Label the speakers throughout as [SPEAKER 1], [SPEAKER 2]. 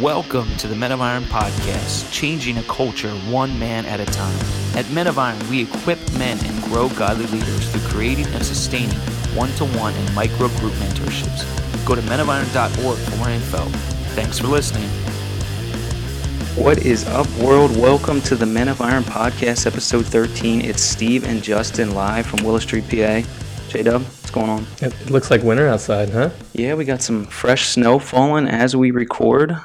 [SPEAKER 1] Welcome to the Men of Iron podcast, changing a culture one man at a time. At Men of Iron, we equip men and grow godly leaders through creating and sustaining one to one and micro group mentorships. Go to menofiron.org for more info. Thanks for listening. What is up, world? Welcome to the Men of Iron podcast, episode 13. It's Steve and Justin live from Willow Street, PA. J Dub, what's going on?
[SPEAKER 2] It looks like winter outside, huh?
[SPEAKER 1] Yeah, we got some fresh snow falling as we record.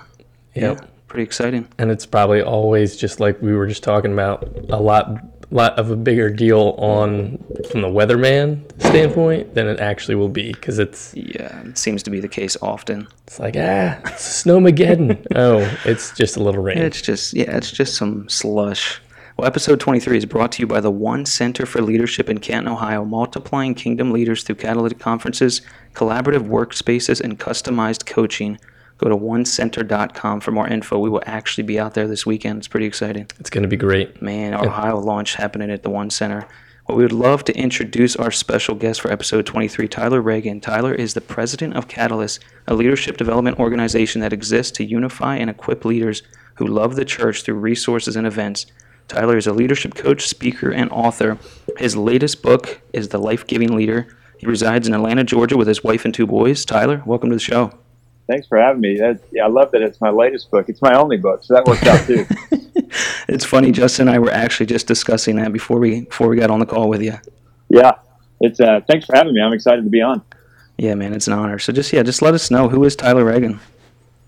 [SPEAKER 2] Yep.
[SPEAKER 1] Pretty exciting.
[SPEAKER 2] And it's probably always just like we were just talking about a lot lot of a bigger deal on from the weatherman standpoint than it actually will be because it's
[SPEAKER 1] Yeah, it seems to be the case often.
[SPEAKER 2] it's like ah it's snowmageddon oh it's just a little rain
[SPEAKER 1] It's just, yeah, it's just some slush. Well, episode 23 is brought to you by the One Center for Leadership in Canton, Ohio, multiplying kingdom leaders through catalytic conferences, collaborative workspaces, and customized coaching. Go to onecenter.com for more info. We will actually be out there this weekend. It's pretty exciting.
[SPEAKER 2] it's gonna be great
[SPEAKER 1] Man, our Ohio launch happening at the One Center. Well, we would love to introduce our special guest for episode 23, Tyler Reagan. Tyler is the president of Catalyst, a leadership development organization that exists to unify and equip leaders who love the church through resources and events. Tyler is a leadership coach, speaker, and author. His latest book is The Life Giving Leader. He resides in Atlanta, Georgia with his wife and two boys. Tyler, welcome to the show.
[SPEAKER 3] Thanks for having me. That, yeah, I love that it's my latest book. It's my only book, so that worked out too.
[SPEAKER 1] It's funny, Justin and I were actually just discussing that before we before we got on the call with you.
[SPEAKER 3] yeah, it's. Uh, thanks for having me. I'm excited to be on.
[SPEAKER 1] Yeah, man, it's an honor. So just yeah, just let us know who is Tyler Reagan.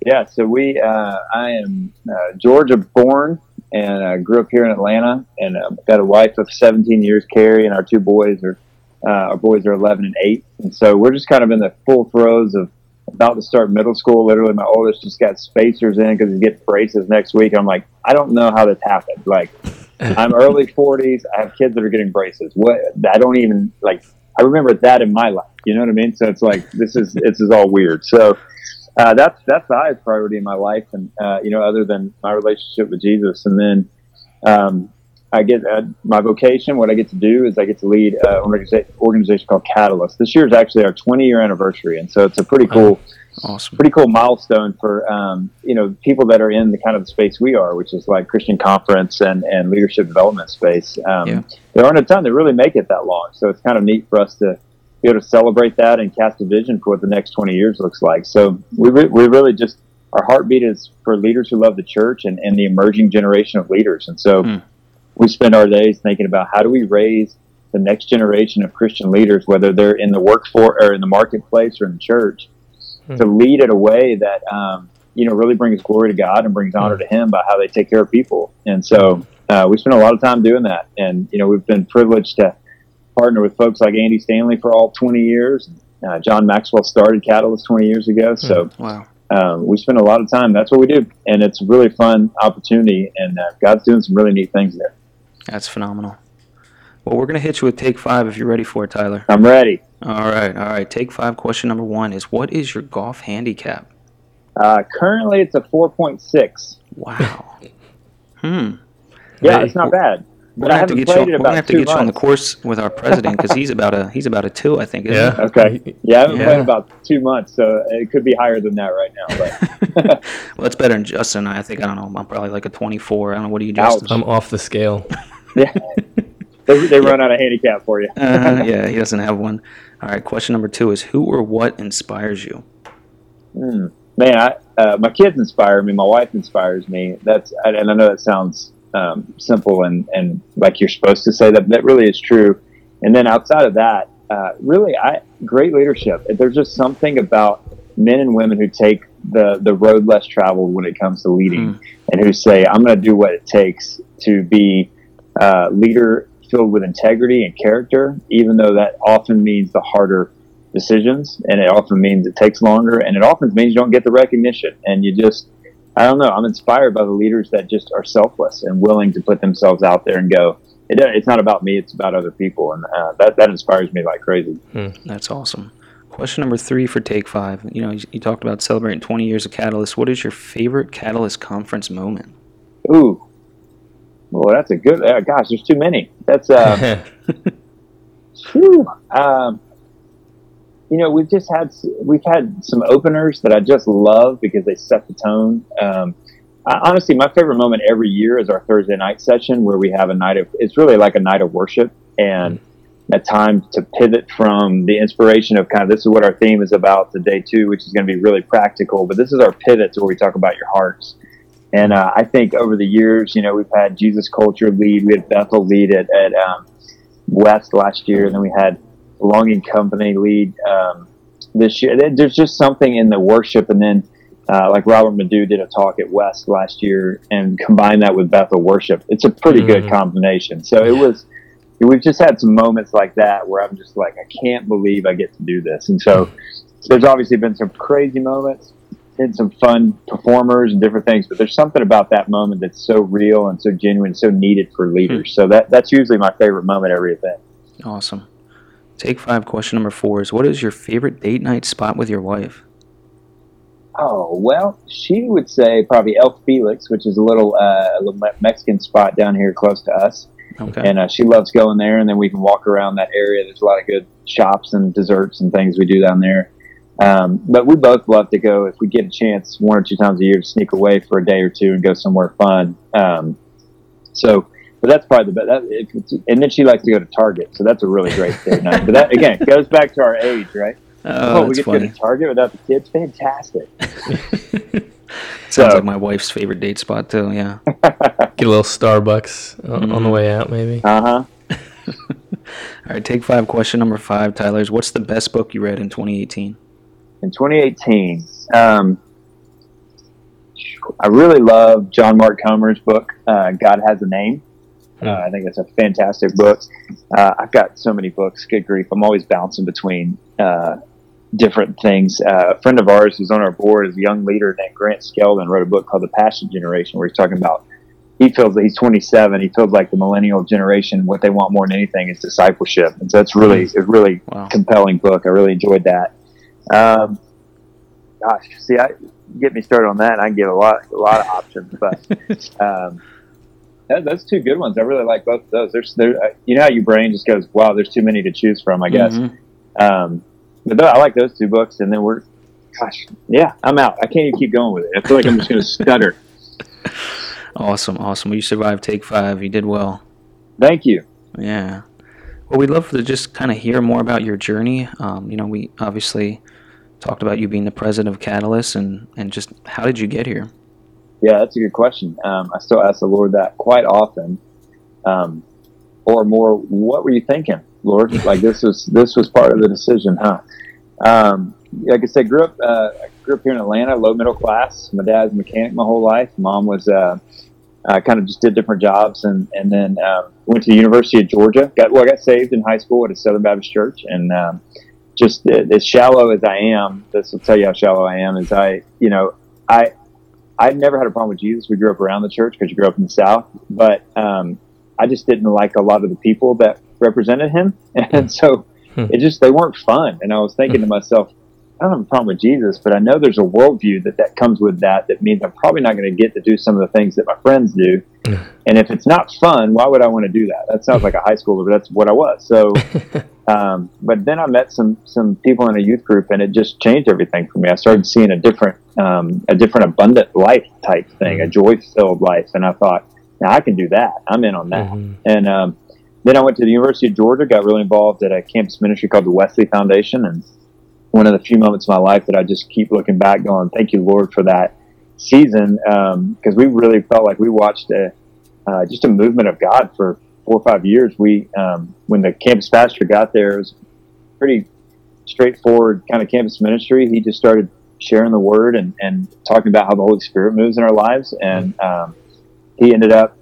[SPEAKER 3] Yeah, so we. Uh, I am uh, Georgia born and uh, grew up here in Atlanta, and uh, got a wife of 17 years, Carrie, and our two boys are. Uh, our boys are 11 and 8, and so we're just kind of in the full throes of about to start middle school. Literally, my oldest just got spacers in because he gets braces next week. I'm like, I don't know how this happened. Like, I'm early 40s. I have kids that are getting braces. What? I don't even like. I remember that in my life. You know what I mean? So it's like this is this is all weird. So uh, that's that's the highest priority in my life, and uh, you know, other than my relationship with Jesus, and then um, I get uh, my vocation. What I get to do is I get to lead an organiza- organization called Catalyst. This year is actually our 20 year anniversary, and so it's a pretty cool
[SPEAKER 1] Awesome.
[SPEAKER 3] pretty cool milestone for um, you know people that are in the kind of space we are, which is like Christian conference and, and leadership development space. Um,
[SPEAKER 1] Yeah.
[SPEAKER 3] There aren't a ton that really make it that long, so it's kind of neat for us to be able to celebrate that and cast a vision for what the next 20 years looks like. So we re- we really just our heartbeat is for leaders who love the church and, and the emerging generation of leaders, and so
[SPEAKER 1] Hmm.
[SPEAKER 3] We spend our days thinking about how do we raise the next generation of Christian leaders, whether they're in the workforce or in the marketplace or in the church, to lead in a way that um, you know really brings glory to God and brings honor to Him by how they take care of people. And so uh, we spend a lot of time doing that. And you know we've been privileged to partner with folks like Andy Stanley for all 20 years. Uh, John Maxwell started Catalyst 20 years ago, so
[SPEAKER 1] Wow.
[SPEAKER 3] um, we spend a lot of time. That's what we do, and it's a really fun opportunity. And uh, God's doing some really neat things there.
[SPEAKER 1] That's phenomenal. Well, we're going to hit you with take five if you're ready for it, Tyler.
[SPEAKER 3] I'm ready.
[SPEAKER 1] All right. All right. Take five. Question number one is What is your golf handicap?
[SPEAKER 3] Uh, currently, it's a 4.6.
[SPEAKER 1] Wow. hmm.
[SPEAKER 3] Yeah, it's not bad.
[SPEAKER 1] We're gonna have to get you. On, we're gonna have to
[SPEAKER 3] two
[SPEAKER 1] get you on the course with our president because he's about a he's about a two, I think. Isn't
[SPEAKER 2] yeah
[SPEAKER 1] he?
[SPEAKER 3] Okay. Yeah, I haven't
[SPEAKER 1] Yeah.
[SPEAKER 3] played about two months, so it could be higher than that right now. But
[SPEAKER 1] Well, that's better than Justin. I think I don't know. I'm probably like a 24. I don't know. What do you, Justin?
[SPEAKER 2] i'm off the scale
[SPEAKER 3] yeah, they, they run out of handicap for you.
[SPEAKER 1] Uh, yeah, he doesn't have one. All right. Question number two is Who or what inspires you?
[SPEAKER 3] Hmm. Man, I, uh, my kids inspire me. My wife inspires me. That's and I know that sounds um, simple and, and like you're supposed to say that. That really is true. And then outside of that, uh, really, I great leadership. There's just something about men and women who take the the road less traveled when it comes to leading, and who say, "I'm going to do what it takes to be a leader filled with integrity and character," even though that often means the harder decisions and it often means it takes longer and it often means you don't get the recognition and you just i don't know i'm inspired by the leaders that just are selfless and willing to put themselves out there and go it, it's not about me it's about other people and uh, that, that inspires me like crazy
[SPEAKER 1] That's awesome. Question number three for take five. You know, you, you talked about celebrating 20 years of Catalyst. What is your favorite Catalyst conference moment?
[SPEAKER 3] ooh well that's a good uh, gosh there's too many that's uh Whew. Um, you know, we've just had we've had some openers that I just love because they set the tone. Um, I, honestly, my favorite moment every year is our Thursday night session where we have a night of. It's really like a night of worship and a time to pivot from the inspiration of kind of this is what our theme is about to day two, which is going to be really practical. But this is our pivot to where we talk about your hearts. And uh, I think over the years, you know, we've had Jesus Culture lead, we had Bethel lead at, at um, West last year, and then we had Longing Company lead um, this year. There's just something in the worship, and then uh, like Robert Madu did a talk at West last year, and combine that with Bethel worship. It's a pretty mm-hmm. good combination. So it was. We've just had some moments like that where I'm just like, I can't believe I get to do this, and so there's obviously been some crazy moments and some fun performers and different things, but there's something about that moment that's so real and so genuine, so needed for leaders. Hmm. So that that's usually my favorite moment every event.
[SPEAKER 1] Awesome. Take five. Question number four is: What is your favorite date night spot with your wife?
[SPEAKER 3] Oh well, she would say probably El Felix, which is a little uh, a little Mexican spot down here close to us. Okay. And uh, she loves going there, and then we can walk around that area. There's a lot of good shops and desserts and things we do down there. Um, but we both love to go if we get a chance one or two times a year to sneak away for a day or two and go somewhere fun. Um, so, but that's probably the best. and then she likes to go to Target, so that's a really great date night. But that again goes back to our age, right?
[SPEAKER 1] Oh, oh we get
[SPEAKER 3] funny. to go to Target without the kids. Fantastic.
[SPEAKER 1] Sounds so, like my wife's favorite date spot too. Yeah.
[SPEAKER 2] Get a little Starbucks mm-hmm. on the mm-hmm. way out, maybe.
[SPEAKER 3] Uh huh.
[SPEAKER 1] All right, take five. Question number five, Tyler's. What's the best book you read in 2018?
[SPEAKER 3] in 2018, um, I really love John Mark Comer's book, uh, God Has a Name. Uh, I think it's a fantastic book. Uh, I've got so many books. Good grief. I'm always bouncing between uh, different things. Uh, a friend of ours who's on our board is a young leader named Grant Skeldon, wrote a book called The Passion Generation, where he's talking about he feels that he's 27. He feels like the millennial generation, what they want more than anything is discipleship. And so it's really, a really wow. compelling book. I really enjoyed that. Um, gosh, see, I get me started on that. I can give a lot, a lot of options, but um, that, those two good ones. I really like both of those. There's, there, uh, you know, how your brain just goes, "Wow, there's too many to choose from." I guess. Mm-hmm. Um, but th- I like those two books, and then we're, gosh, yeah, I'm out. I can't even keep going with it. I feel like I'm just going to stutter.
[SPEAKER 1] Awesome, awesome. Well, you survived take five. You did well.
[SPEAKER 3] Thank you.
[SPEAKER 1] Yeah. Well, we'd love to just kind of hear more about your journey. Um, you know, we obviously talked about you being the president of Catalyst, and and just how did you get here?
[SPEAKER 3] Yeah, that's a good question. Um, I still ask the Lord that quite often, um, or more. What were you thinking, Lord? like this was this was part of the decision, huh? Um, like I said, grew up uh, grew up here in Atlanta, low middle class. My dad's a mechanic my whole life. Mom was uh, uh, kind of just did different jobs, and and then um, went to the University of Georgia. Got well, I got saved in high school at a Southern Baptist church, and um, just as shallow as I am, this will tell you how shallow I am. Is I, you know, I, I never had a problem with Jesus. We grew up around the church because you grew up in the South, but um, I just didn't like a lot of the people that represented him, and so hmm. it just they weren't fun. And I was thinking to myself, I don't have a problem with Jesus, but I know there's a worldview that that comes with that. That means I'm probably not going to get to do some of the things that my friends do. and if it's not fun, why would I want to do that? That sounds like a high schooler, but that's what I was. So, um, but then I met some some people in a youth group, and it just changed everything for me. I started seeing a different um, a different abundant life type thing, a mm-hmm. joy filled life, and I thought, now I can do that. I'm in on that. Mm-hmm. And um, then I went to the University of Georgia, got really involved at a campus ministry called the Wesley Foundation, and one of the few moments of my life that I just keep looking back, going, "Thank you, Lord, for that season," because um, we really felt like we watched a uh, just a movement of God for four or five years. We, um, when the campus pastor got there, it was pretty straightforward kind of campus ministry. He just started sharing the word and, and talking about how the Holy Spirit moves in our lives, and um, he ended up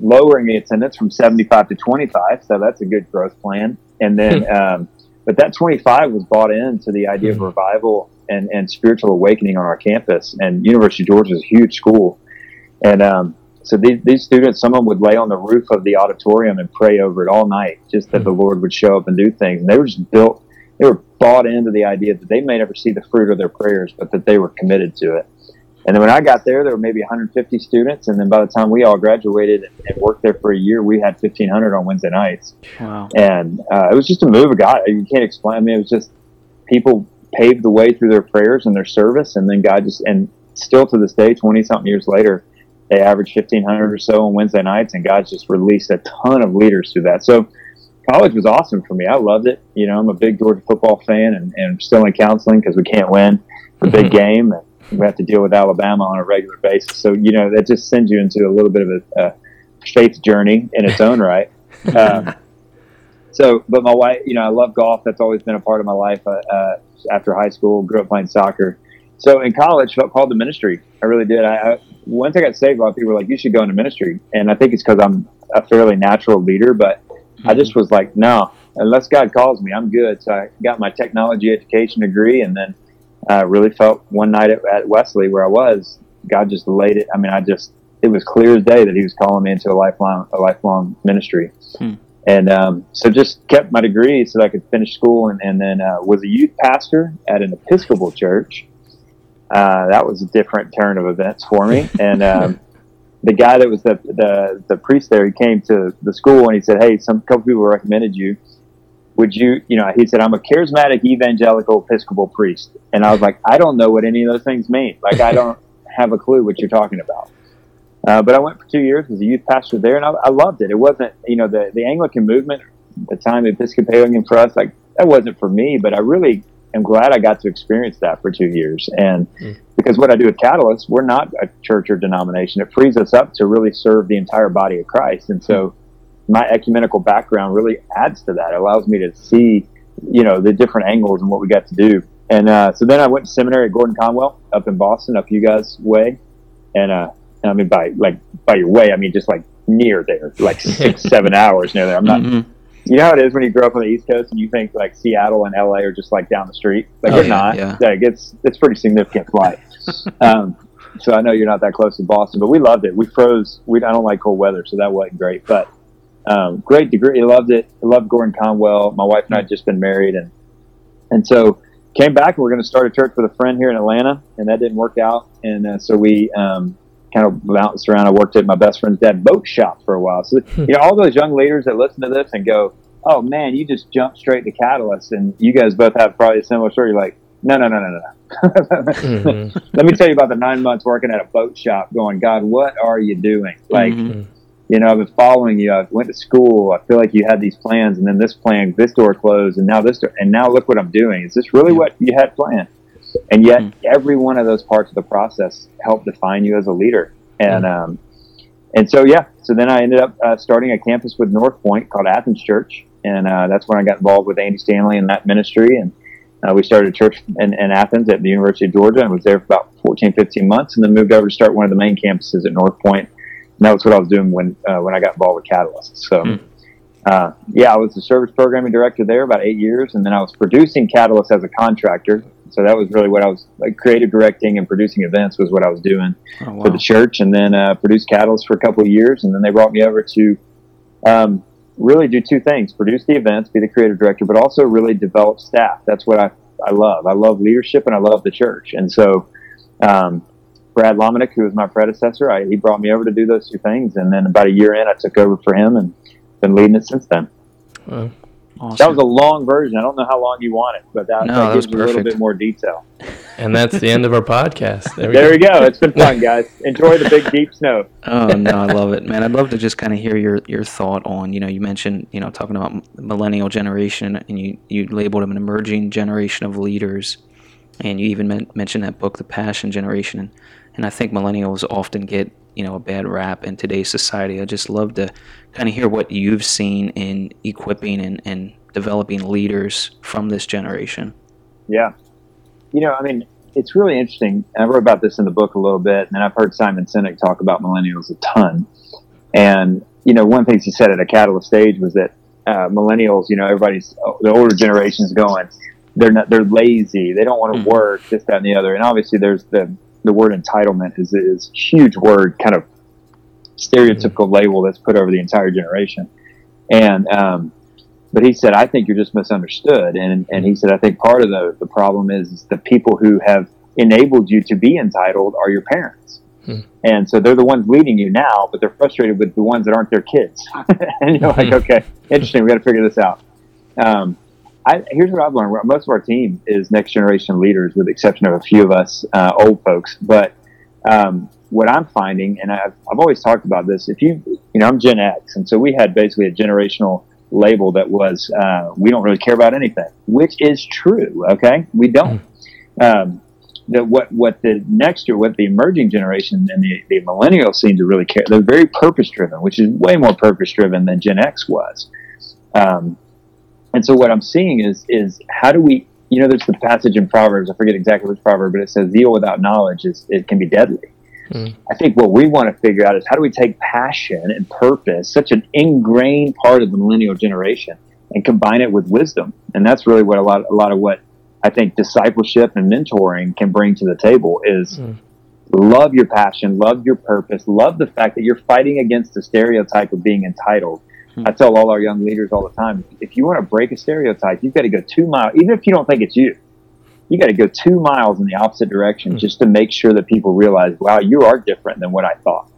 [SPEAKER 3] lowering the attendance from 75 to 25. So that's a good growth plan. And then hmm. um, but that 25 was bought into the idea of hmm. revival and, and spiritual awakening on our campus. And University of Georgia is a huge school. And um, so these, these students, some of them would lay on the roof of the auditorium and pray over it all night, just that the Lord would show up and do things. And they were just built, they were bought into the idea that they may never see the fruit of their prayers, but that they were committed to it. And then when I got there, there were maybe 150 students. And then by the time we all graduated and, and worked there for a year, we had 1,500 on Wednesday nights.
[SPEAKER 1] Wow.
[SPEAKER 3] And uh, it was just a move of God. You can't explain. I mean, it was just people paved the way through their prayers and their service. And then God just, and still to this day, 20 something years later, they average 1,500 or so on Wednesday nights. And God's just released a ton of leaders through that. So college was awesome for me. I loved it. You know, I'm a big Georgia football fan and, and still in counseling because we can't win the big game. And, we have to deal with Alabama on a regular basis. So you know that just sends you into a little bit of a, a faith journey in its own right. Um, so, but my wife, you know, I love golf. That's always been a part of my life. Uh, uh, after high school, grew up playing soccer. So in college, felt called to ministry. I really did. I, I once I got saved, a lot of people were like, "You should go into ministry," and I think it's because I'm a fairly natural leader. But mm-hmm. I just was like, "No, unless God calls me, I'm good." So I got my technology education degree, and then uh, really felt one night at, at, Wesley where I was, God just laid it. I mean, I just it was clear as day that He was calling me into a lifelong a lifelong ministry, hmm. and um, so just kept my degree so that I could finish school, and, and then uh, was a youth pastor at an Episcopal church. Uh, that was a different turn of events for me, and. Um, the guy that was the, the the priest there, he came to the school and he said, "Hey, some couple people recommended you would you, you know, he said, I'm a charismatic evangelical Episcopal priest. And I was like, I don't know what any of those things mean. Like, I don't have a clue what you're talking about. Uh, but I went for two years as a youth pastor there, and I, I loved it. It wasn't, you know, the, the Anglican movement, the time Episcopalian for us, like, that wasn't for me, but I really am glad I got to experience that for two years. And mm. because what I do with Catalyst, we're not a church or denomination. It frees us up to really serve the entire body of Christ. And so, my ecumenical background really adds to that. It allows me to see, you know, the different angles and what we got to do. And uh, so then I went to seminary at Gordon Conwell up in Boston, up you guys' way. And, uh, I mean, by like by your way, I mean just like near there, like six, seven hours near there. I'm not. Mm-hmm. You know how it is when you grow up on the East Coast and you think like Seattle and LA are just like down the street. Like oh, they're yeah, not. Yeah. Like it's it's pretty significant flight. um, so I know you're not that close to Boston, but we loved it. We froze. We I don't like cold weather, so that wasn't great. But um, great degree. I loved it. I loved Gordon Conwell. My wife and I had just been married, and and so came back and we're going to start a church with a friend here in Atlanta, and that didn't work out. And uh, so we um, kind of bounced around. I worked at my best friend's dad boat shop for a while. So hmm. you know, all those young leaders that listen to this and go, "Oh man, you just jumped straight to Catalyst," and you guys both have probably a similar story. You're like, no, no, no, no, no. mm-hmm. Let me tell you about the nine months working at a boat shop. Going, God, what are you doing? Like. Mm-hmm you know, I've been following you. I went to school. I feel like you had these plans, and then this plan, this door closed, and now this door, and now look what I'm doing. Is this really what you had planned? And yet, mm-hmm. every one of those parts of the process helped define you as a leader. And mm-hmm. um, and so yeah, so then I ended up uh, starting a campus with North Point called Athens Church, and uh, that's when I got involved with Andy Stanley and that ministry. And uh, we started a church in, in, Athens at the University of Georgia, and was there for about 14, 15 months, and then moved over to start one of the main campuses at North Point and that was what I was doing when uh, when I got involved with Catalyst. So, mm. uh, yeah, I was the service programming director there about eight years, and then I was producing Catalyst as a contractor. So that was really what I was like. Creative directing and producing events was what I was doing oh, wow. for the church, and then uh, produced Catalyst for a couple of years, and then they brought me over to um, really do two things: produce the events, be the creative director, but also really develop staff. That's what I I love. I love leadership, and I love the church, and so. Um, Brad Lomenick, who was my predecessor, I, he brought me over to do those two things, and then about a year in, I took over for him and been leading it since then. Awesome. That was a long version. I don't know how long you want it, but that, no, that gives you a little bit more detail.
[SPEAKER 2] And that's the end of our podcast.
[SPEAKER 3] There we, there go. we go. It's been fun, guys. Enjoy the big deep snow.
[SPEAKER 1] oh no, I love it, man. I'd love to just kind of hear your your thought on. You know, you mentioned you know talking about millennial generation, and you you labeled them an emerging generation of leaders, and you even men- mentioned that book, The Passion Generation. And and I think millennials often get you know a bad rap in today's society. I just love to kind of hear what you've seen in equipping and, and developing leaders from this generation.
[SPEAKER 3] Yeah, you know, I mean, it's really interesting. I wrote about this in the book a little bit, and I've heard Simon Sinek talk about millennials a ton. And you know, one of the things he said at a catalyst stage was that uh, millennials, you know, everybody's the older generation's going, they're not, they're lazy, they don't want to mm-hmm. work, this, that, and the other. And obviously, there's the the word entitlement is is a huge word, kind of stereotypical label that's put over the entire generation. And um, but he said, I think you're just misunderstood. And and he said, I think part of the the problem is, is the people who have enabled you to be entitled are your parents.
[SPEAKER 2] Hmm.
[SPEAKER 3] And so they're the ones leading you now, but they're frustrated with the ones that aren't their kids. and you're like, okay, interesting. We got to figure this out. Um, I, here's what I've learned. Most of our team is next generation leaders, with the exception of a few of us uh, old folks. But um, what I'm finding, and I've, I've always talked about this, if you, you know, I'm Gen X, and so we had basically a generational label that was, uh, we don't really care about anything, which is true. Okay. We don't. Um, that what, what the next year, what the emerging generation and the, the millennials seem to really care. They're very purpose driven, which is way more purpose driven than Gen X was. Um, and so what I'm seeing is, is how do we, you know, there's the passage in Proverbs, I forget exactly which proverb, but it says zeal without knowledge is, it can be deadly.
[SPEAKER 2] Mm.
[SPEAKER 3] I think what we want to figure out is how do we take passion and purpose, such an ingrained part of the millennial generation, and combine it with wisdom. And that's really what a lot, a lot of what I think discipleship and mentoring can bring to the table is
[SPEAKER 2] Mm.
[SPEAKER 3] love your passion, love your purpose, love the fact that you're fighting against the stereotype of being entitled.
[SPEAKER 1] Hmm.
[SPEAKER 3] I tell all our young leaders all the time, if you want to break a stereotype, you've got to go two miles, even if you don't think it's you, you got to go two miles in the opposite direction
[SPEAKER 2] Hmm.
[SPEAKER 3] just to make sure that people realize, wow, you are different than what I thought.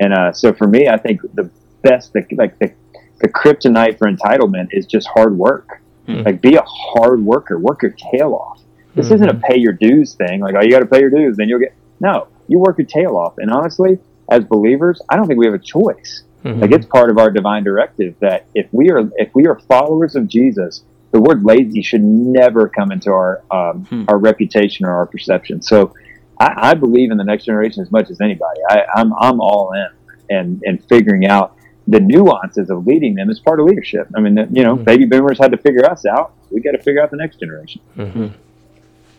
[SPEAKER 3] And uh, so for me, I think the best, the, like the, the kryptonite for entitlement is just hard work.
[SPEAKER 1] Hmm.
[SPEAKER 3] Like be a hard worker, work your tail off. This isn't a pay your dues thing. Like, oh, you got to pay your dues, then you'll get. No, you work your tail off. And honestly, as believers, I don't think we have a choice.
[SPEAKER 2] Mhm.
[SPEAKER 3] Like it's part of our divine directive that if we are if we are followers of Jesus, the word lazy should never come into our um,
[SPEAKER 1] Hmm.
[SPEAKER 3] our reputation or our perception. So I, I believe in the next generation as much as anybody. I, I'm I'm all in and and figuring out the nuances of leading them is part of leadership. I mean, you know,
[SPEAKER 2] Mhm.
[SPEAKER 3] baby boomers had to figure us out. We got to figure out the next generation.
[SPEAKER 2] Mhm.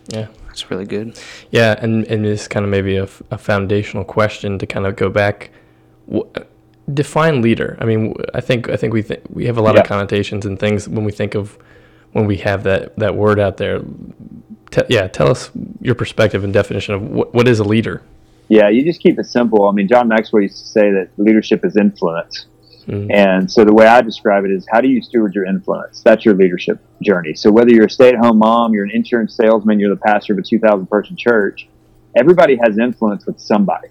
[SPEAKER 2] Yeah.
[SPEAKER 1] That's really good.
[SPEAKER 2] Yeah, and and this kind of maybe a, f- a foundational question to kind of go back. Wh- define leader. I mean, I think I think we th- we have a lot
[SPEAKER 3] Yeah.
[SPEAKER 2] of connotations and things when we think of when we have that that word out there. Te- yeah, tell us your perspective and definition of what what is a leader.
[SPEAKER 3] Yeah, you just keep it simple. I mean, John Maxwell used to say that leadership is influence.
[SPEAKER 2] Mm.
[SPEAKER 3] And so the way I describe it is how do you steward your influence? That's your leadership journey. So whether you're a stay at home mom, you're an insurance salesman, you're the pastor of a 2,000 person church, everybody has influence with somebody.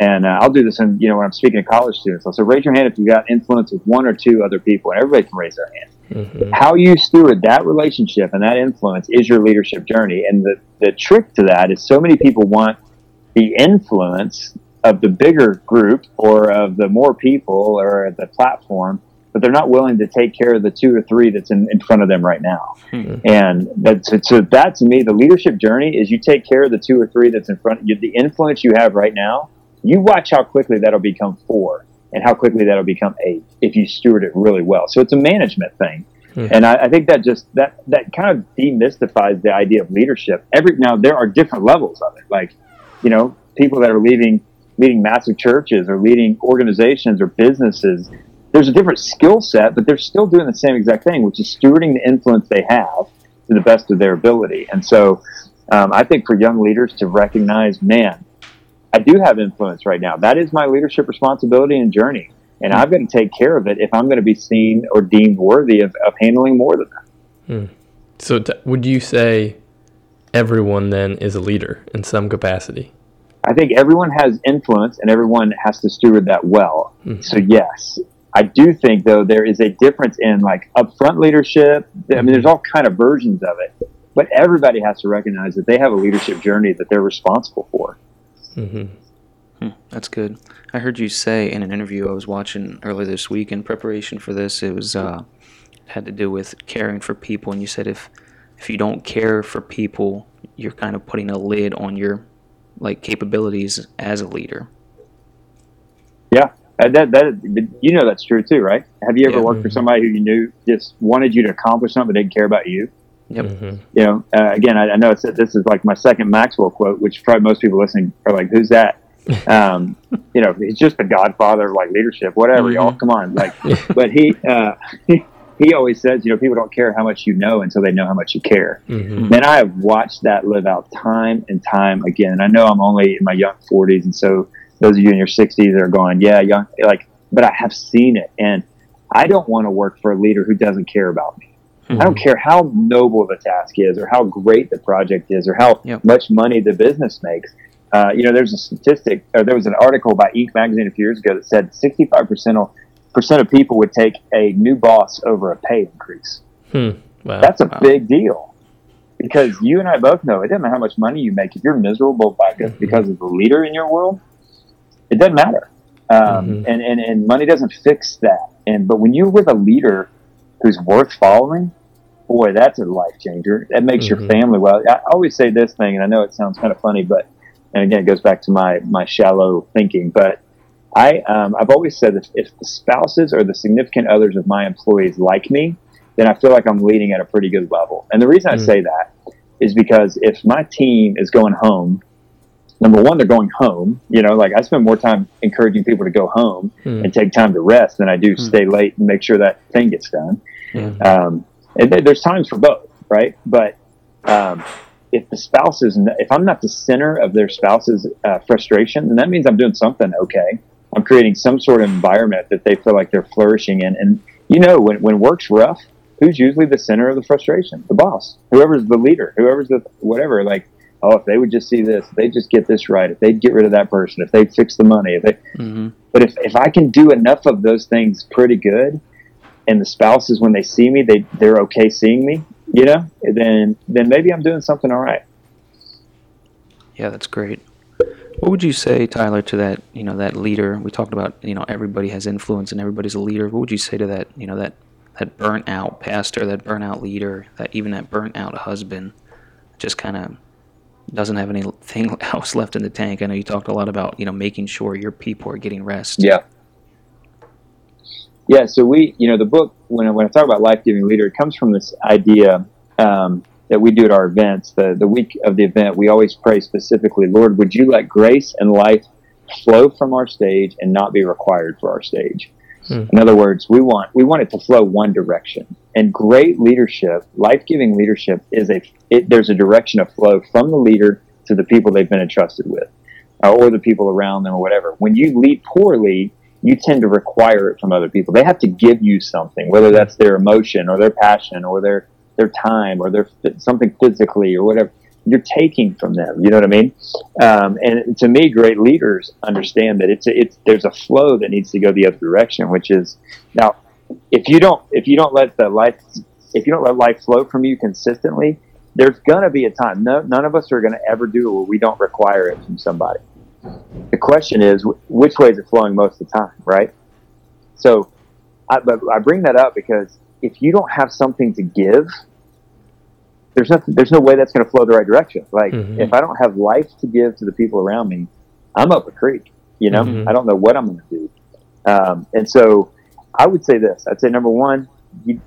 [SPEAKER 3] And uh, I'll do this in, you know, when I'm speaking to college students. I'll say, raise your hand if you got influence with one or two other people. And everybody can raise their hand.
[SPEAKER 2] Mhm.
[SPEAKER 3] How you steward that relationship and that influence is your leadership journey. And the, the trick to that is so many people want the influence of the bigger group or of the more people or the platform, but they're not willing to take care of the two or three that's in, in front of them right now.
[SPEAKER 1] Hmm.
[SPEAKER 3] And that, so, so that to me, the leadership journey is you take care of the two or three that's in front of you. The influence you have right now, you watch how quickly that'll become four and how quickly that'll become eight if you steward it really well. So it's a management thing.
[SPEAKER 2] Hmm.
[SPEAKER 3] And I, I think that just that that kind of demystifies the idea of leadership. Every now there are different levels of it. Like, you know, people that are leading leading massive churches or leading organizations or businesses. There's a different skill set, but they're still doing the same exact thing, which is stewarding the influence they have to the best of their ability. And so, um, I think for young leaders to recognize, man, I do have influence right now. That is my leadership responsibility and journey. And I've got to take care of it if I'm going to be seen or deemed worthy of, of handling more than that.
[SPEAKER 2] So t- would you say everyone then is a leader in some capacity?
[SPEAKER 3] I think everyone has influence and everyone has to steward that well.
[SPEAKER 2] Mhm.
[SPEAKER 3] So yes, I do think though there is a difference in like upfront leadership. I mean, there's all kind of versions of it, but everybody has to recognize that they have a leadership journey that they're responsible for.
[SPEAKER 2] hmm
[SPEAKER 1] Hmm, that's good. I heard you say in an interview I was watching earlier this week in preparation for this. It was uh, had to do with caring for people, and you said if if you don't care for people, you're kind of putting a lid on your like capabilities as a leader.
[SPEAKER 3] Yeah, that that you know that's true too, right? Have you ever
[SPEAKER 1] Yeah.
[SPEAKER 3] worked for somebody who you knew just wanted you to accomplish something but didn't care about you?
[SPEAKER 1] Yep.
[SPEAKER 2] hmm
[SPEAKER 3] You know, uh, again, I, I know it's, this is like my second Maxwell quote, which probably most people listening are like, "Who's that?" Um, you know, he's just the godfather of like leadership, whatever,
[SPEAKER 1] Mhm.
[SPEAKER 3] y'all. Come on, like, but he uh, he always says, you know, people don't care how much you know until they know how much you care.
[SPEAKER 2] hmm
[SPEAKER 3] Man, I have watched that live out time and time again. I know I'm only in my young 40s, and so those of you in your 60s are going, yeah, young, like, but I have seen it, and I don't want to work for a leader who doesn't care about me. I don't care how noble the task is, or how great the project is, or how
[SPEAKER 1] Yep.
[SPEAKER 3] much money the business makes. Uh, you know, there's a statistic, or there was an article by Inc. magazine a few years ago that said 65% of, percent of people would take a new boss over a pay increase.
[SPEAKER 2] Hmm. Wow.
[SPEAKER 3] That's a
[SPEAKER 1] Wow.
[SPEAKER 3] big deal because you and I both know it doesn't matter how much money you make. If you're miserable by, because of the leader in your world, it doesn't matter. Um,
[SPEAKER 2] Mhm.
[SPEAKER 3] and, and, and money doesn't fix that. And but when you're with a leader who's worth following, boy, that's a life changer. That makes
[SPEAKER 2] Mhm.
[SPEAKER 3] your family well. I always say this thing, and I know it sounds kind of funny, but and again, it goes back to my my shallow thinking. But I um, I've always said that if the spouses or the significant others of my employees like me, then I feel like I'm leading at a pretty good level. And the reason I
[SPEAKER 2] Mm.
[SPEAKER 3] say that is because if my team is going home, number one, they're going home. You know, like I spend more time encouraging people to go home
[SPEAKER 2] Hmm.
[SPEAKER 3] and take time to rest than I do stay late and make sure that thing gets done.
[SPEAKER 1] Yeah.
[SPEAKER 3] Um, and th- there's times for both, right? But um, if the spouse is, n- if I'm not the center of their spouse's uh, frustration, then that means I'm doing something okay. I'm creating some sort of environment that they feel like they're flourishing in. And you know, when, when work's rough, who's usually the center of the frustration? The boss, whoever's the leader, whoever's the whatever. Like, oh, if they would just see this, if they just get this right, if they'd get rid of that person, if they fix the money, if they,
[SPEAKER 1] hmm
[SPEAKER 3] but if, if I can do enough of those things pretty good, and the spouses when they see me, they they're okay seeing me, you know, then then maybe I'm doing something all right.
[SPEAKER 1] Yeah, that's great. What would you say, Tyler, to that, you know, that leader? We talked about, you know, everybody has influence and everybody's a leader. What would you say to that, you know, that that burnt out pastor, that burnt out leader, that even that burnt out husband just kind of doesn't have anything else left in the tank? I know you talked a lot about, you know, making sure your people are getting rest.
[SPEAKER 3] Yeah. Yeah. So we, you know, the book when I, when I talk about life giving leader, it comes from this idea um, that we do at our events. The the week of the event, we always pray specifically, Lord, would you let grace and life flow from our stage and not be required for our stage?
[SPEAKER 2] Hmm.
[SPEAKER 3] In other words, we want we want it to flow one direction. And great leadership, life giving leadership, is a it, there's a direction of flow from the leader to the people they've been entrusted with, uh, or the people around them, or whatever. When you lead poorly, you tend to require it from other people. They have to give you something, whether that's their emotion or their passion or their their time or their something physically or whatever. You're taking from them. You know what I mean? Um, and to me, great leaders understand that it's a, it's there's a flow that needs to go the other direction, which is now if you don't if you don't let the life if you don't let life flow from you consistently, there's gonna be a time. No, none of us are gonna ever do it where we don't require it from somebody. The question is, which way is it flowing most of the time, right? So, I, but I bring that up because if you don't have something to give, there's nothing. There's no way that's going to flow the right direction. Like
[SPEAKER 2] Mhm.
[SPEAKER 3] if I don't have life to give to the people around me, I'm up a creek. You know,
[SPEAKER 2] Mhm.
[SPEAKER 3] I don't know what I'm going to do. Um, and so, I would say this. I'd say number one, you,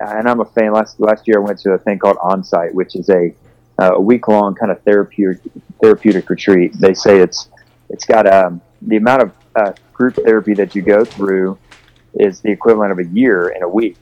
[SPEAKER 3] and I'm a fan. Last last year, I went to a thing called Onsite, which is a uh, a week long kind of therapeutic therapeutic retreat. They say it's it's got um, the amount of uh, group therapy that you go through is the equivalent of a year in a week.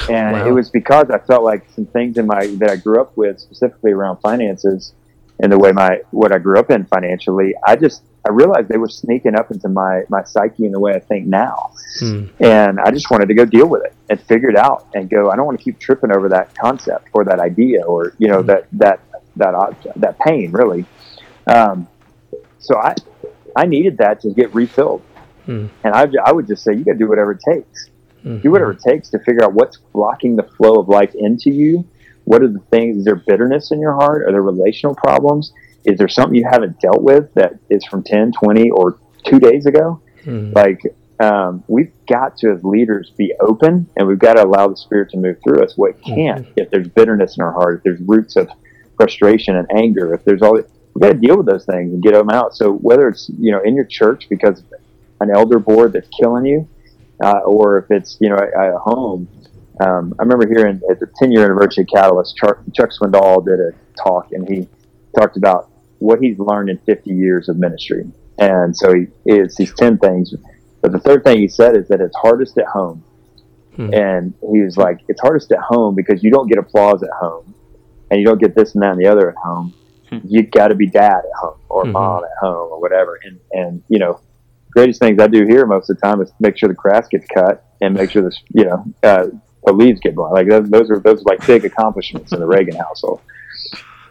[SPEAKER 3] And
[SPEAKER 2] Wow.
[SPEAKER 3] it was because I felt like some things in my that I grew up with, specifically around finances and the way my what I grew up in financially, I just I realized they were sneaking up into my my psyche in the way I think now
[SPEAKER 2] Hmm.
[SPEAKER 3] and I just wanted to go deal with it and figure it out and go. I don't want to keep tripping over that concept or that idea or you know that that that object, that pain really. Um, so I I needed that to get refilled,
[SPEAKER 2] Hmm.
[SPEAKER 3] and I I would just say you got to do whatever it takes.
[SPEAKER 2] Mhm.
[SPEAKER 3] Do whatever it takes to figure out what's blocking the flow of life into you. What are the things? Is there bitterness in your heart? Are there relational problems? Is there something you haven't dealt with that is from 10, 20, or two days ago?
[SPEAKER 2] Hmm.
[SPEAKER 3] like um, we've got to as leaders be open and we've got to allow the spirit to move through us what can't if there's bitterness in our heart if there's roots of frustration and anger if there's all we've got to deal with those things and get them out so whether it's you know in your church because an elder board that's killing you uh, or if it's you know at, at home um, I remember hearing at the 10 year anniversary of Catalyst, Chuck, Chuck Swindoll did a talk and he talked about what he's learned in 50 years of ministry. And so he is these 10 things. But the third thing he said is that it's hardest at home.
[SPEAKER 2] Hmm.
[SPEAKER 3] And he was like, it's hardest at home because you don't get applause at home and you don't get this and that and the other at home.
[SPEAKER 1] Hmm.
[SPEAKER 3] You got to be dad at home or
[SPEAKER 2] Mhm.
[SPEAKER 3] mom at home or whatever. And, and, you know, greatest things I do here most of the time is make sure the grass gets cut and make sure this, you know, uh, the leaves get blown. Like those, those are those are like big accomplishments in the Reagan household.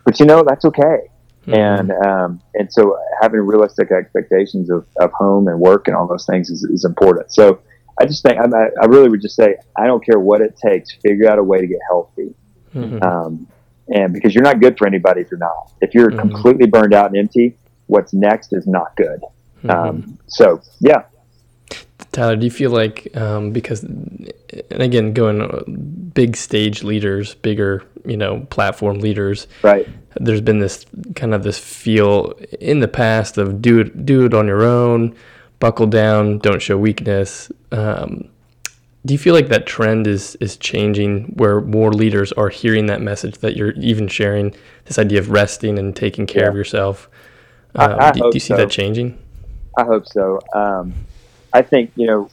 [SPEAKER 3] But you know that's okay. Mm-hmm. And um, and so having realistic expectations of, of home and work and all those things is, is important. So I just think I, I really would just say I don't care what it takes. Figure out a way to get healthy. Mm-hmm. Um, and because you're not good for anybody if you're not. If you're mm-hmm. completely burned out and empty, what's next is not good. Mm-hmm. Um, so yeah.
[SPEAKER 2] Tyler, do you feel like um, because, and again, going uh, big stage leaders, bigger you know platform leaders,
[SPEAKER 3] right?
[SPEAKER 2] There's been this kind of this feel in the past of do it, do it on your own, buckle down, don't show weakness. Um, do you feel like that trend is is changing where more leaders are hearing that message that you're even sharing this idea of resting and taking care yeah. of yourself um, I, I do, do, you see so. that changing
[SPEAKER 3] i hope so um, i think you know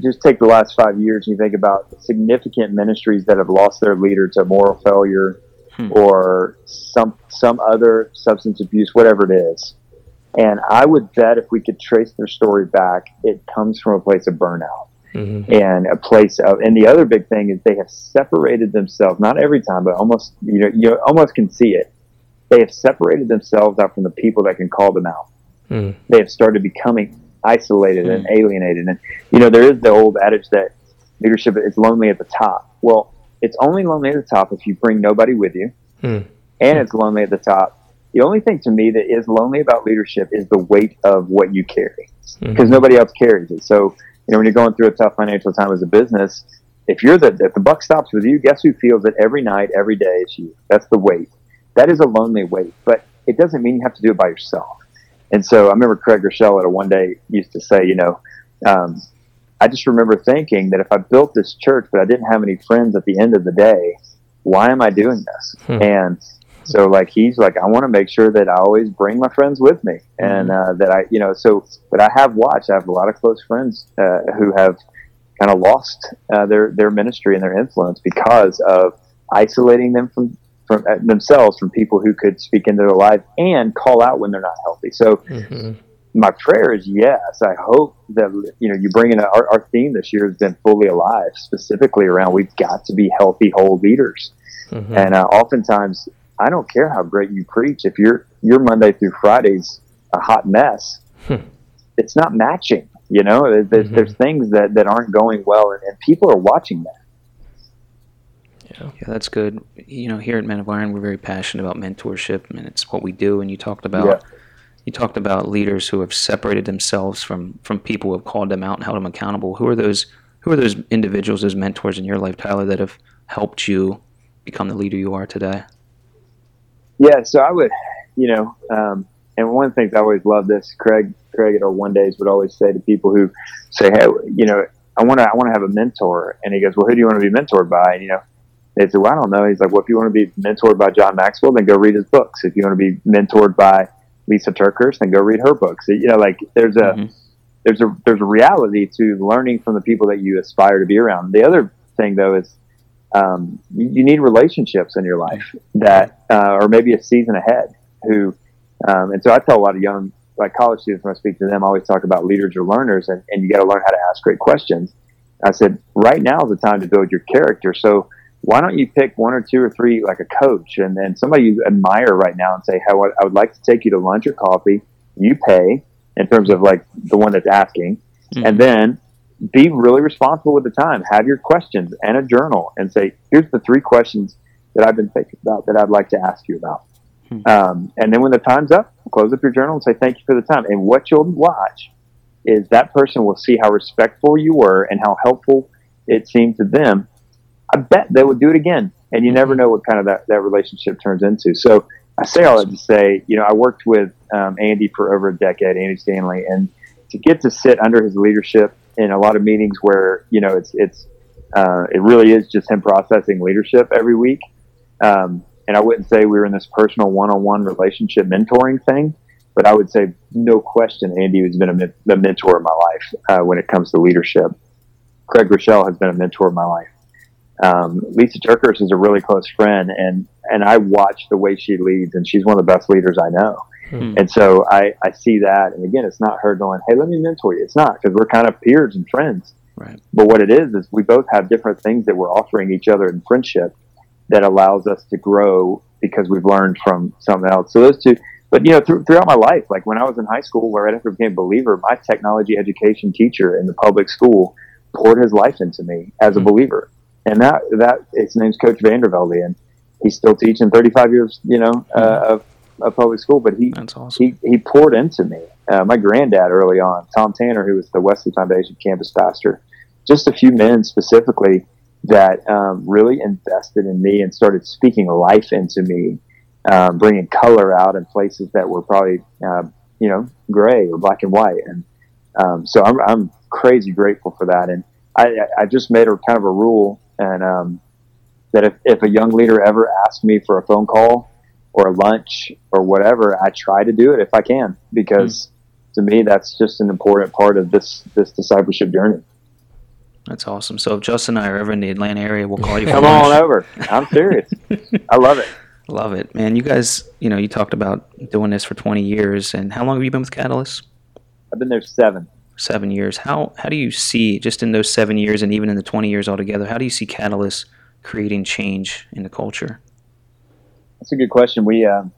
[SPEAKER 3] just take the last five years and you think about significant ministries that have lost their leader to moral failure hmm. or some some other substance abuse whatever it is and i would bet if we could trace their story back it comes from a place of burnout mm-hmm. and a place of. And the other big thing is they have separated themselves. Not every time, but almost you know you almost can see it. They have separated themselves out from the people that can call them out. Mm. They have started becoming isolated mm. and alienated. And you know there is the old adage that leadership is lonely at the top. Well, it's only lonely at the top if you bring nobody with you, mm. and it's lonely at the top the only thing to me that is lonely about leadership is the weight of what you carry because mm-hmm. nobody else carries it. So you know, when you're going through a tough financial time as a business, if you're the if the buck stops with you, guess who feels it every night, every day? It's you. That's the weight. That is a lonely weight, but it doesn't mean you have to do it by yourself. And so I remember Craig Groeschel at a one day used to say, you know, um, I just remember thinking that if I built this church, but I didn't have any friends at the end of the day, why am I doing this? Hmm. And so like he's like, I want to make sure that I always bring my friends with me, and mm-hmm. uh, that I, you know, so. But I have watched. I have a lot of close friends uh, who have kind of lost uh, their their ministry and their influence because of isolating them from from uh, themselves from people who could speak into their life and call out when they're not healthy. So. Mm-hmm. My prayer is yes. I hope that you know you bring in a, our, our theme this year has been fully alive, specifically around we've got to be healthy, whole leaders. Mm-hmm. And uh, oftentimes, I don't care how great you preach. If your your Monday through Friday's a hot mess, hmm. it's not matching. You know, there's, mm-hmm. there's things that, that aren't going well, and, and people are watching that.
[SPEAKER 1] Yeah. yeah, that's good. You know, here at Men of Iron, we're very passionate about mentorship, and it's what we do. And you talked about yeah. you talked about leaders who have separated themselves from from people who have called them out and held them accountable. Who are those? Who are those individuals, those mentors in your life, Tyler, that have helped you become the leader you are today?
[SPEAKER 3] Yeah, so I would, you know, um, and one of the things I always love this, Craig, Craig at our one days would always say to people who say, "Hey, you know, I want to, I want to have a mentor," and he goes, "Well, who do you want to be mentored by?" And you know, they said, "Well, I don't know." He's like, "Well, if you want to be mentored by John Maxwell, then go read his books. If you want to be mentored by Lysa TerKeurst, then go read her books." You know, like there's a mm-hmm. there's a there's a reality to learning from the people that you aspire to be around. The other thing, though, is um, you, you, need relationships in your life that, uh, or maybe a season ahead who, um, and so I tell a lot of young, like college students when I speak to them, I always talk about leaders or learners and, and you got to learn how to ask great questions. I said, right now is the time to build your character. So why don't you pick one or two or three, like a coach and then somebody you admire right now and say, how I would like to take you to lunch or coffee. You pay in terms of like the one that's asking. Mm-hmm. And then be really responsible with the time. Have your questions and a journal and say, here's the three questions that I've been thinking about that I'd like to ask you about. Hmm. Um, and then when the time's up, close up your journal and say, thank you for the time. And what you'll watch is that person will see how respectful you were and how helpful it seemed to them. I bet they would do it again. And you never hmm. know what kind of that, that relationship turns into. So I say all that to say, you know, I worked with um, Andy for over a decade, Andy Stanley, and to get to sit under his leadership in a lot of meetings where you know it's it's uh, it really is just him processing leadership every week. Um, and I wouldn't say we were in this personal one-on-one relationship mentoring thing, but I would say no question, Andy has been a, the mentor of my life uh, when it comes to leadership. Craig Groeschel has been a mentor of my life. Um, Lysa TerKeurst is a really close friend, and and I watch the way she leads, and she's one of the best leaders I know. Hmm. And so I, I see that. And again, it's not her going, hey, let me mentor you. It's not because we're kind of peers and friends.
[SPEAKER 1] Right.
[SPEAKER 3] But what it is is we both have different things that we're offering each other in friendship that allows us to grow because we've learned from someone else. So those two. But you know, th- throughout my life, like when I was in high school, right after I became a believer, my technology education teacher in the public school poured his life into me as a believer, and that that his name's Coach Vandervelde, and he's still teaching 35 years, you know, uh, of, of public school. But he
[SPEAKER 1] awesome.
[SPEAKER 3] he, he poured into me. Uh, my granddad early on, Tom Tanner, who was the Wesley Foundation campus pastor, just a few men specifically that um, really invested in me and started speaking life into me, um, bringing color out in places that were probably, uh, you know, gray or black and white. And um, so I'm, I'm crazy grateful for that. And I, I- I just made a kind of a rule and um, that if, if a young leader ever asked me for a phone call or a lunch or whatever, I try to do it if I can because to me that's just an important part of this this discipleship journey.
[SPEAKER 1] That's awesome. So if Justin and I are ever in the Atlanta area, we'll call you.
[SPEAKER 3] Come on over. I'm serious. I love it.
[SPEAKER 1] Love it, man. You guys, you know, you talked about doing this for 20 years, and how long have you been with Catalyst?
[SPEAKER 3] I've been there seven.
[SPEAKER 1] Seven years. How how do you see just in those seven years, and even in the 20 years altogether, how do you see Catalyst creating change in the culture?
[SPEAKER 3] That's a good question. We um,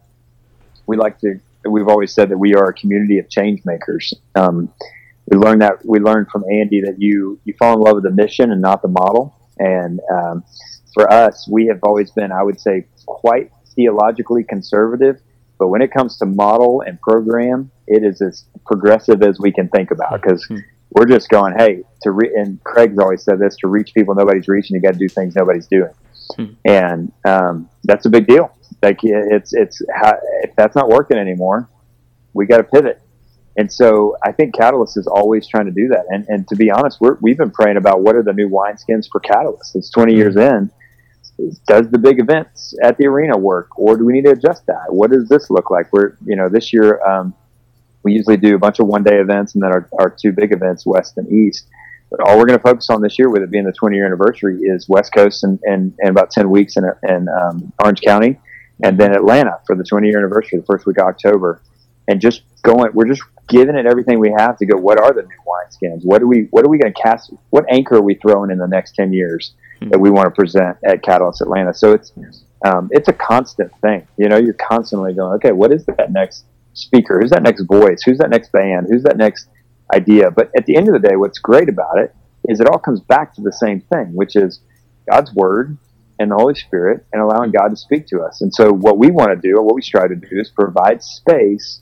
[SPEAKER 3] we like to. We've always said that we are a community of change makers. Um, we learned that we learned from Andy that you you fall in love with the mission and not the model. And um, for us, we have always been, I would say, quite theologically conservative. But when it comes to model and program, it is as progressive as we can think about because
[SPEAKER 1] Hmm.
[SPEAKER 3] we're just going, hey, to re- and Craig's always said this: to reach people nobody's reaching, you got to do things nobody's doing,
[SPEAKER 1] Hmm.
[SPEAKER 3] and um, that's a big deal. Like it's it's how, if that's not working anymore, we got to pivot. And so I think Catalyst is always trying to do that. And, and to be honest, we're, we've been praying about what are the new wineskins for Catalyst. It's 20 years in. Does the big events at the arena work, or do we need to adjust that? What does this look like? We're you know this year um, we usually do a bunch of one day events and then our, our two big events, West and East. But all we're going to focus on this year, with it being the 20 year anniversary, is West Coast and, and, and about 10 weeks in, in um, Orange County, and then Atlanta for the 20 year anniversary, the first week of October. And just going, we're just giving it everything we have to go. What are the new wineskins? What do we What are we going to cast? What anchor are we throwing in the next 10 years that we want to present at Catalyst Atlanta? So it's um, it's a constant thing. You know, you're constantly going, okay, what is that next speaker? Who's that next voice? Who's that next band? Who's that next idea? But at the end of the day, what's great about it is it all comes back to the same thing, which is God's word and the Holy Spirit and allowing God to speak to us. And so what we want to do, or what we strive to do, is provide space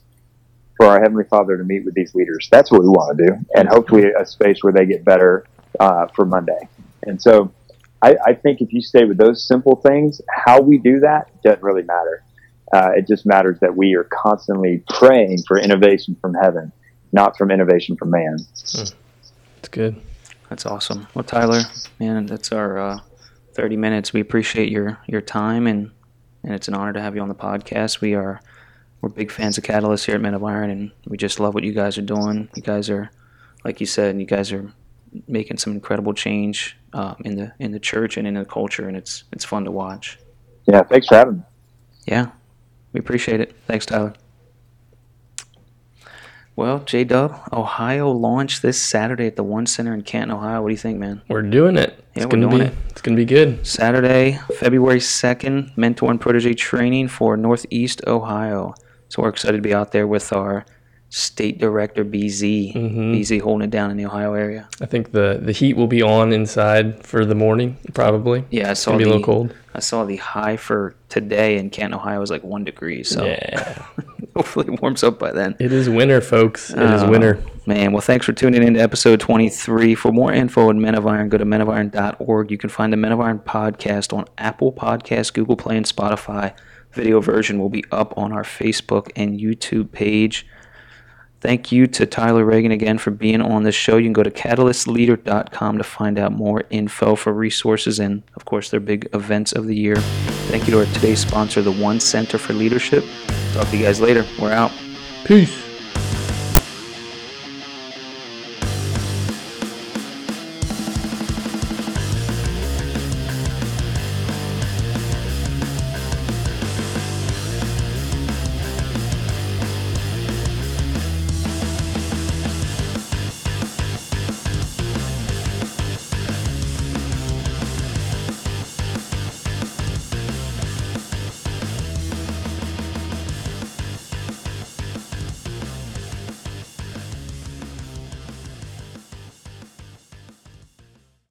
[SPEAKER 3] for our Heavenly Father to meet with these leaders. That's what we want to do. And hopefully a space where they get better uh, for Monday. And so I, I think if you stay with those simple things, how we do that doesn't really matter. Uh, it just matters that we are constantly praying for innovation from heaven, not from innovation from man.
[SPEAKER 2] It's good.
[SPEAKER 1] That's awesome. Well, Tyler, man, that's our uh, 30 minutes. We appreciate your your time, and and it's an honor to have you on the podcast. We are we're big fans of Catalyst here at Men of Iron, and we just love what you guys are doing. You guys are, like you said, you guys are making some incredible change um, in the in the church and in the culture, and it's it's fun to watch.
[SPEAKER 3] Yeah, thanks for having me.
[SPEAKER 1] Yeah, we appreciate it. Thanks, Tyler. Well, J Dub, Ohio launched this Saturday at the One Center in Canton, Ohio. What do you think, man?
[SPEAKER 2] We're doing it.
[SPEAKER 1] Yeah,
[SPEAKER 2] it's
[SPEAKER 1] we're
[SPEAKER 2] gonna
[SPEAKER 1] doing
[SPEAKER 2] be
[SPEAKER 1] it.
[SPEAKER 2] it's gonna be good.
[SPEAKER 1] Saturday, February 2nd, mentor and protege training for Northeast Ohio. So we're excited to be out there with our state director, BZ.
[SPEAKER 2] Mhm.
[SPEAKER 1] BZ holding it down in the Ohio area.
[SPEAKER 2] I think the the heat will be on inside for the morning, probably.
[SPEAKER 1] Yeah, I
[SPEAKER 2] It's
[SPEAKER 1] saw
[SPEAKER 2] gonna be
[SPEAKER 1] the
[SPEAKER 2] a little cold.
[SPEAKER 1] I saw the high for today in Canton, Ohio was like one degree. So
[SPEAKER 2] Yeah.
[SPEAKER 1] hopefully it warms up by then.
[SPEAKER 2] It is winter, folks. It is
[SPEAKER 1] Oh,
[SPEAKER 2] winter.
[SPEAKER 1] Man, well, thanks for tuning in to episode 23. For more info on Men of Iron, go to menofiron.org. You can find the Men of Iron podcast on Apple Podcasts, Google Play, and Spotify. Video version will be up on our Facebook and YouTube page. Thank you to Tyler Reagan again for being on the show. You can go to catalystleader.com to find out more info for resources and, of course, their big events of the year. Thank you to our today's sponsor, the One Center for Leadership. Talk to you guys later. We're out.
[SPEAKER 2] Peace.